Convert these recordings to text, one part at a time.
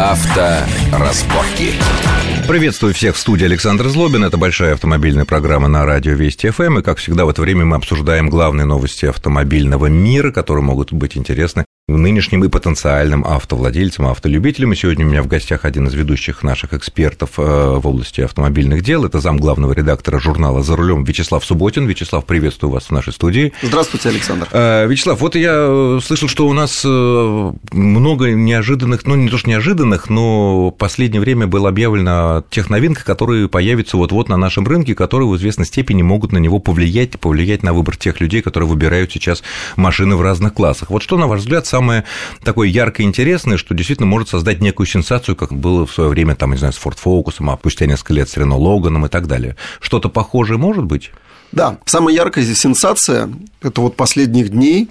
Авторазборки. Приветствую всех в студии Александр Злобин. Это большая автомобильная программа на радио Вести ФМ. И, как всегда, в это время мы обсуждаем главные новости автомобильного мира, которые могут быть интересны нынешним и потенциальным автовладельцам, автолюбителям. И сегодня у меня в гостях один из ведущих наших экспертов э, в области автомобильных дел. Это зам главного редактора журнала «За рулем» Вячеслав Субботин. Вячеслав, приветствую вас в нашей студии. Здравствуйте, Александр. Э, Вячеслав, вот я э, слышал, что у нас много неожиданных, ну, не то что неожиданных, но в последнее время было объявлено о тех новинках, которые появятся вот-вот на нашем рынке, которые в известной степени могут на него повлиять, повлиять на выбор тех людей, которые выбирают сейчас машины в разных классах. Вот что, на ваш взгляд, самое такое яркое и интересное, что действительно может создать некую сенсацию, как было в свое время, там, не знаю, с Ford Focus, а спустя несколько лет с Renault Logan и так далее. Что-то похожее может быть? Да, самая яркая сенсация – это вот последних дней,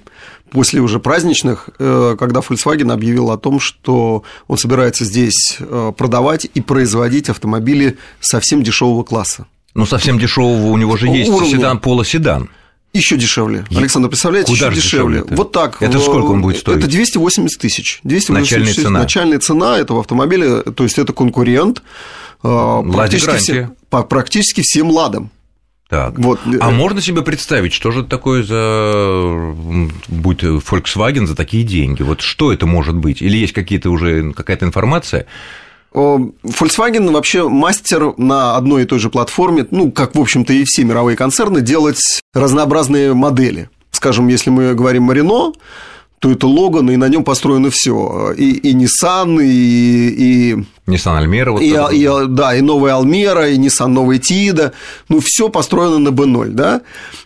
после уже праздничных, э, когда Volkswagen объявил о том, что он собирается здесь э, продавать и производить автомобили совсем дешевого класса. Ну, совсем дешевого у него же есть Уровня... седан, полоседан. Еще дешевле. Александр, представляете, Куда еще дешевле. дешевле вот так. Это сколько он будет стоить? Это 280 тысяч. 280 начальная тысяч. цена. Начальная цена этого автомобиля, то есть это конкурент э, практически, все, практически всем ладам. Так. Вот. А можно себе представить, что же такое за будет Volkswagen за такие деньги? Вот что это может быть? Или есть какие-то уже какая-то информация? Volkswagen вообще мастер на одной и той же платформе, ну, как, в общем-то, и все мировые концерны, делать разнообразные модели. Скажем, если мы говорим о Renault, то это Логан, и на нем построено все. И, и Nissan, и, и Nissan Almera. Вот и, и, да, и новая Almera, и Nissan новая Тида. Ну, все построено на B0, да,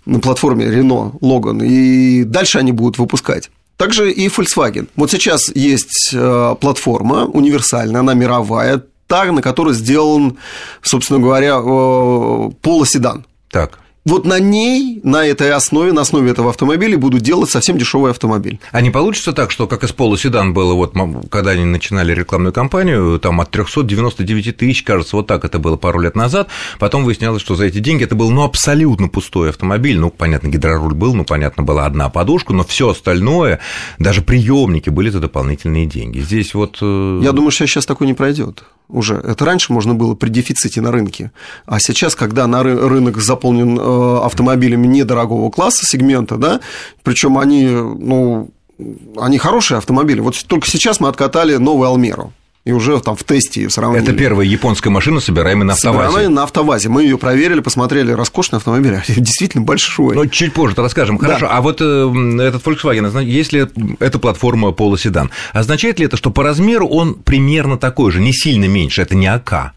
на платформе Renault Logan. И дальше они будут выпускать. Также и Volkswagen. Вот сейчас есть э, платформа универсальная, она мировая, та, на которой сделан, собственно говоря, э, полоседан. Так вот на ней, на этой основе, на основе этого автомобиля будут делать совсем дешевый автомобиль. А не получится так, что как из полуседан было, вот когда они начинали рекламную кампанию, там от 399 тысяч, кажется, вот так это было пару лет назад, потом выяснялось, что за эти деньги это был ну, абсолютно пустой автомобиль, ну, понятно, гидроруль был, ну, понятно, была одна подушка, но все остальное, даже приемники были за дополнительные деньги. Здесь вот... Э, Я думаю, что сейчас такой не пройдет уже. Это раньше можно было при дефиците на рынке. А сейчас, когда на рынок заполнен э, автомобилями недорогого класса, сегмента, да, причем они, ну, они хорошие автомобили. Вот только сейчас мы откатали новую Алмеру и уже там в тесте сравнили. Это первая японская машина, собираемая на автовазе. Собираемая на автовазе. Мы ее проверили, посмотрели, роскошный автомобиль, действительно большой. Ну, чуть позже расскажем. Хорошо, да. а вот э, этот Volkswagen, если это платформа полоседан, означает ли это, что по размеру он примерно такой же, не сильно меньше, это не АК?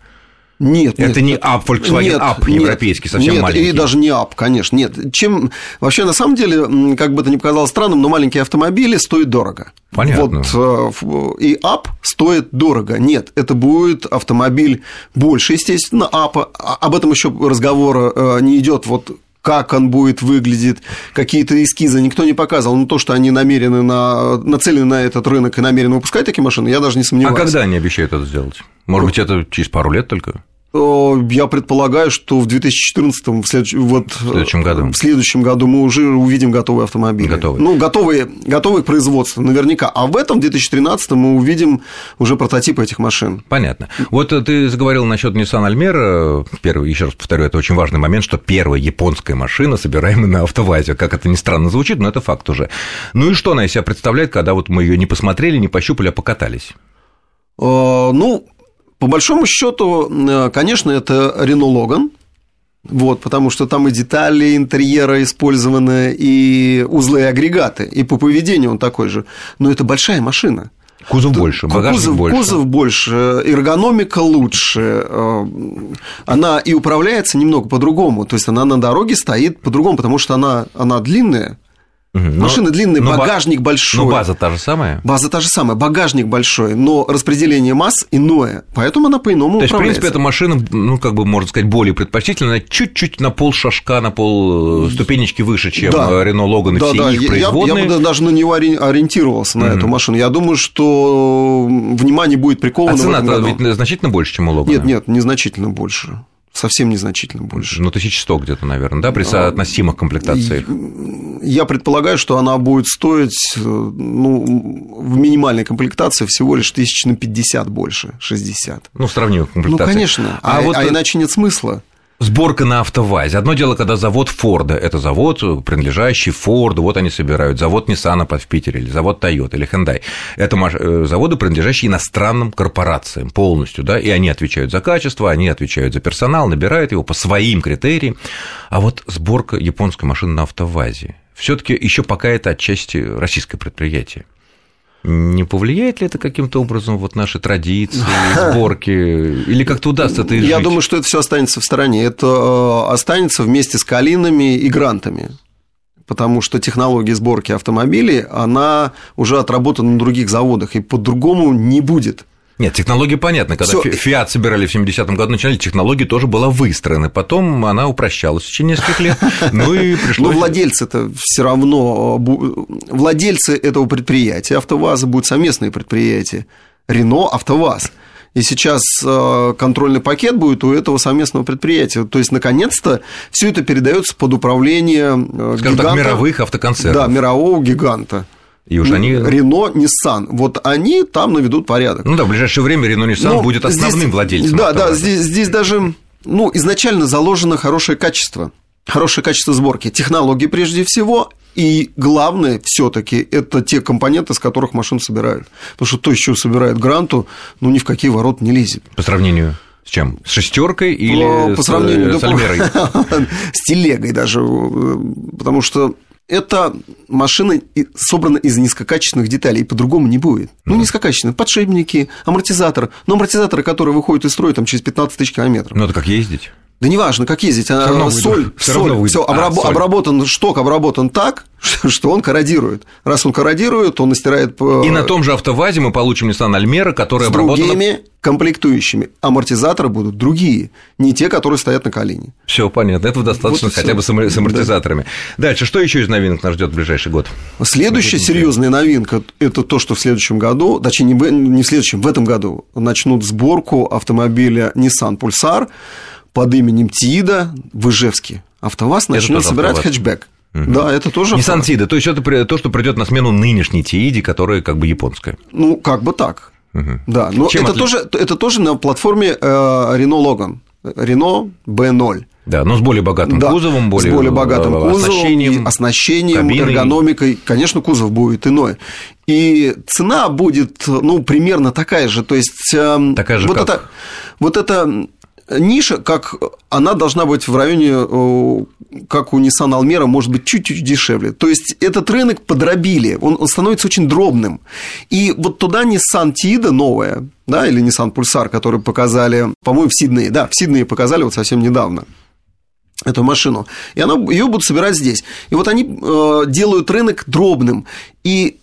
Нет, это нет, не ап, Volkswagen нет, ап европейский, совсем нет, маленький. И даже не ап, конечно. Нет. Чем вообще на самом деле, как бы это ни показалось странным, но маленькие автомобили стоят дорого. Понятно. Вот э, и ап стоит дорого. Нет, это будет автомобиль больше, естественно, апа. А, об этом еще разговор э, не идет. Вот как он будет выглядеть, какие-то эскизы никто не показывал. Но то, что они намерены на, нацелены на этот рынок и намерены выпускать такие машины, я даже не сомневаюсь. А когда они обещают это сделать? Может быть, это через пару лет только? Я предполагаю, что в 2014 в, следующ... вот, в следующем году. В следующем году мы уже увидим готовые автомобили. Готовые. Ну, готовые, готовые к производству, наверняка. А в этом 2013 мы увидим уже прототипы этих машин. Понятно. Вот ты заговорил насчет Nissan Almera. Первый, еще раз повторю, это очень важный момент, что первая японская машина, собираемая на автовазе. Как это ни странно звучит, но это факт уже. Ну и что она из себя представляет, когда вот мы ее не посмотрели, не пощупали, а покатались? Ну, по большому счету, э, конечно, это Renault Logan, вот, потому что там и детали интерьера использованы, и узлы и агрегаты, и по поведению он такой же. Но это большая машина. Кузов больше, багажник кузов, больше. Кузов больше, эргономика лучше, э, она и управляется немного по-другому, то есть она на дороге стоит по-другому, потому что она, она длинная, Угу. Машина длинная, но багажник большой. Но база та же самая? База та же самая, багажник большой, но распределение масс иное, поэтому она по-иному То есть, в принципе, эта машина, ну, как бы, можно сказать, более предпочтительна, она чуть-чуть на пол шажка, на пол э, ступенечки выше, чем да. Renault Logan и да, все да. их я, производные. Я, я бы даже на него ориентировался, на угу. эту машину. Я думаю, что внимание будет приковано А цена ведь значительно больше, чем у Logan? Нет, нет, незначительно больше совсем незначительно больше. Ну, 1100 где-то, наверное, да, при соотносимых комплектациях? Я предполагаю, что она будет стоить ну, в минимальной комплектации всего лишь тысяч на 50 больше, 60. Ну, сравнимых комплектациях. Ну, конечно, а, а, вот... а иначе нет смысла. Сборка на автовазе. Одно дело, когда завод Форда, это завод, принадлежащий Форду, вот они собирают, завод Nissan в Питере, или завод Toyota, или Hyundai. Это э, заводы, принадлежащие иностранным корпорациям полностью, да, и они отвечают за качество, они отвечают за персонал, набирают его по своим критериям. А вот сборка японской машины на автовазе, все таки еще пока это отчасти российское предприятие. Не повлияет ли это каким-то образом вот наши традиции, сборки? Или как-то удастся это изжить? Я думаю, что это все останется в стороне. Это э, останется вместе с калинами и грантами. Потому что технология сборки автомобилей, она уже отработана на других заводах, и по-другому не будет. Нет, технология понятна. Когда Всё... Fiat собирали в 70-м году, начали, технология тоже была выстроена. Потом она упрощалась в течение нескольких лет. Ну и пришлось... Но владельцы-то все равно... Владельцы этого предприятия, АвтоВАЗа будут совместные предприятия. Рено, АвтоВАЗ. И сейчас э, контрольный пакет будет у этого совместного предприятия. То есть, наконец-то, все это передается под управление э, Скажем гиганта, так, мировых автоконцернов. Да, мирового гиганта. И уж они... Рено, Nissan. Вот они там наведут порядок. Ну да, в ближайшее время Рено, Nissan Но будет основным здесь, владельцем. Да, да, здесь, здесь даже ну, изначально заложено хорошее качество. Хорошее качество сборки. Технологии прежде всего, и главное, все-таки это те компоненты, из которых машину собирают. Потому что то, из чего собирают гранту, ну ни в какие ворота не лезет. По сравнению с чем? С шестеркой или по, по сравнению, с, да, с Альмерой? С телегой даже. Э, потому что эта машина собрана из низкокачественных деталей, и по-другому не будет. Ну, низкокачественные подшипники, амортизатор. Но амортизаторы, которые выходят из строя там, через 15 тысяч километров. Ну, это как ездить? Да неважно, как ездить, она, равно соль, все соль, равно все, а, обраб, соль. обработан, шток обработан так, что он корродирует. Раз он корродирует, он стирает... И на том же автовазе мы получим Nissan Almera, которая с обработана... другими комплектующими. Амортизаторы будут другие, не те, которые стоят на колени. Все понятно, этого достаточно вот хотя бы с амортизаторами. Да. Дальше, что еще из новинок нас ждет в ближайший год? Следующая серьезная новинка – это то, что в следующем году, точнее, не в следующем, в этом году начнут сборку автомобиля Nissan Pulsar под именем Тида в Ижевске. АвтоВАЗ начнет собирать АвтоВАЗ. хэтчбэк. Угу. Да, это тоже. Nissan Тида, то есть это то, что придет на смену нынешней Тииде, которая как бы японская. Ну, как бы так. Угу. Да, но Чем это, отли... тоже, это тоже на платформе э, Renault Logan, Renault B0. Да, но с более богатым да, кузовом, более, с более богатым э, кузовом, оснащением, оснащением кабиной. эргономикой. Конечно, кузов будет иной. И цена будет, ну, примерно такая же. То есть, эм, такая же вот, как? Это, вот это ниша, как она должна быть в районе, э, как у Nissan Almera, может быть, чуть-чуть дешевле. То есть, этот рынок подробили, он, он становится очень дробным. И вот туда Nissan Tiida новая, да, или Nissan Pulsar, который показали, по-моему, в Сиднее, да, в Сиднее показали вот совсем недавно эту машину. И она, ее будут собирать здесь. И вот они э, делают рынок дробным. И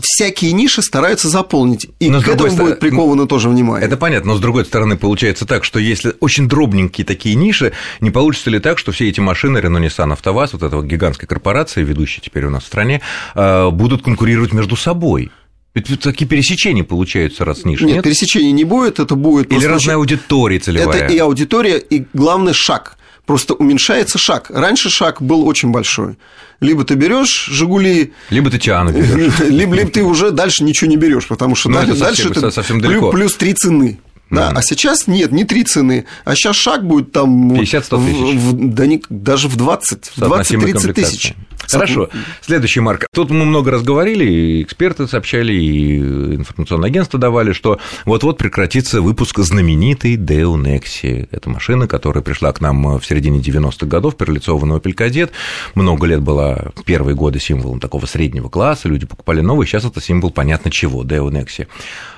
всякие ниши стараются заполнить. И но к этому стороны, будет приковано тоже внимание. Это понятно, но с другой стороны получается так, что если очень дробненькие такие ниши, не получится ли так, что все эти машины Renault, Nissan, АвтоВАЗ, вот эта гигантская корпорация, ведущая теперь у нас в стране, э, будут конкурировать между собой? Ведь такие пересечения получаются раз ниже. Нет, нет? пересечений не будет, это будет... Или разная аудитория целевая. Это и аудитория, и главный шаг. Просто уменьшается шаг. Раньше шаг был очень большой. Либо ты берешь Жигули, либо ты Тиану берешь. Либо, либо ты уже дальше ничего не берешь, потому что ну, дальше, дальше совсем, далеко. плюс три цены. Да, mm-hmm. а сейчас нет, не три цены, а сейчас шаг будет там 50-100 тысяч. В, в, да не, даже в 20, в 20-30 тысяч. Хорошо. Следующий, Марк. Тут мы много раз говорили, и эксперты сообщали, и информационное агентство давали, что вот-вот прекратится выпуск знаменитой Deo Nexi. Это машина, которая пришла к нам в середине 90-х годов, перелицованный Opel Kadett. Много лет была первые годы символом такого среднего класса, люди покупали новый, сейчас это символ понятно чего, Deo Nexi.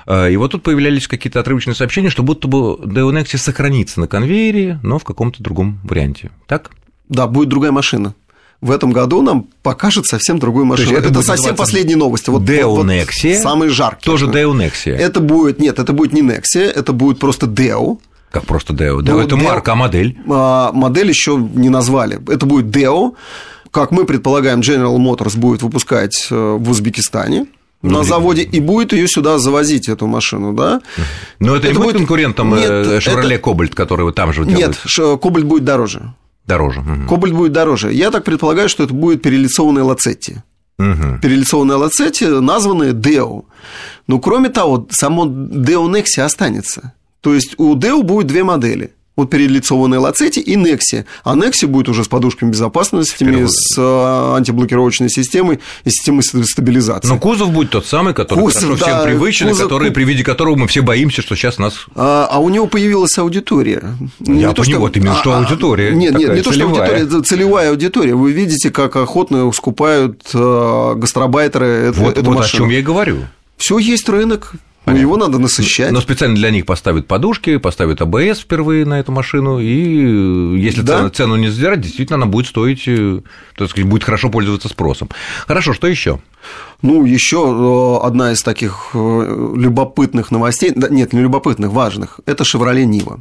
А, и вот тут появлялись какие-то отрывочные сообщения, что будто бы Deo Nexi сохранится на конвейере, но в каком-то другом варианте. Так? Да, будет другая машина в этом году нам покажет совсем другую машину. это, это совсем последние новости. Вот, Deo вот, Nexia. Самый жаркий. Тоже Deo Nexia. Это будет, нет, это будет не Nexia, это будет просто Deo. Как просто Deo? Deo ну, это Deo, марка, а модель? А, модель еще не назвали. Это будет Deo. Как мы предполагаем, General Motors будет выпускать э, в Узбекистане. на ну, заводе и будет ее сюда завозить, эту машину, да. Но это, это не будет конкурентом Chevrolet Cobalt, который вот там же делают? Нет, Cobalt будет дороже. Дороже. Кобальт будет дороже. Я так предполагаю, что это будет перелицованный лацетти. Угу. Перелицованные лацетти, названные Део. Но кроме того, само Део Некси останется. То есть у Део будет две модели – вот перелицованной Лацети и Некси. А Некси будет уже с подушками безопасности, с э, антиблокировочной системой и системой стабилизации. Но кузов будет тот самый, который кузов, хорошо да, всем привычный, кузов, который, при виде которого мы все боимся, что сейчас нас... А, а у него появилась аудитория. Не Я то, что... вот именно, что а, аудитория. Нет, нет, не то, что аудитория, это целевая аудитория. Вы видите, как охотно скупают э, гастробайтеры вот, эту вот машину. о чем я и говорю. Все есть рынок, ну, его надо насыщать. Но специально для них поставят подушки, поставят АБС впервые на эту машину, и если да? цену, цену не задирать, действительно она будет стоить, э, так сказать, будет хорошо пользоваться спросом. Хорошо, что еще? Ну, еще э, одна из таких э, любопытных новостей, нет, не любопытных, важных, это Chevrolet Niva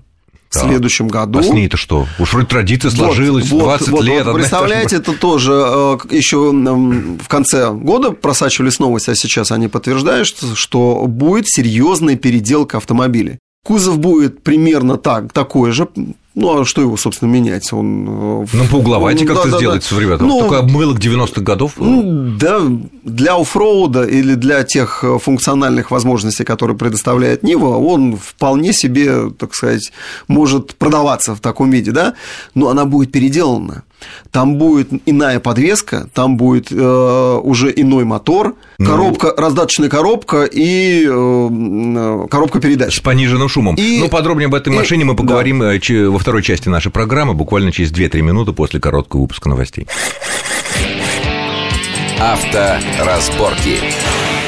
в следующем году. А с ней-то что? Уж вроде традиция сложилась, вот, 20 вот, лет. Вот, представляете, это тоже э, еще в конце года просачивались новости, а сейчас они подтверждают, что будет серьезная переделка автомобилей. Кузов будет примерно так, такой же, ну, а что его, собственно, менять? Он... Э, ну, поугловайте как-то да, сделается, да. ребята. Ну, Такой обмылок 90-х годов. Ну, да, для оффроуда или для тех э, функциональных возможностей, которые предоставляет Нива, он вполне себе, так сказать, может продаваться в таком виде, да, но она будет переделана там будет иная подвеска, там будет э, уже иной мотор, ну, коробка, раздаточная коробка и э, коробка передач. С пониженным шумом. И, ну, подробнее об этой и, машине мы поговорим да. Э, во второй части нашей программы, буквально через 2-3 минуты после короткого выпуска новостей. Авторазборки. разборки.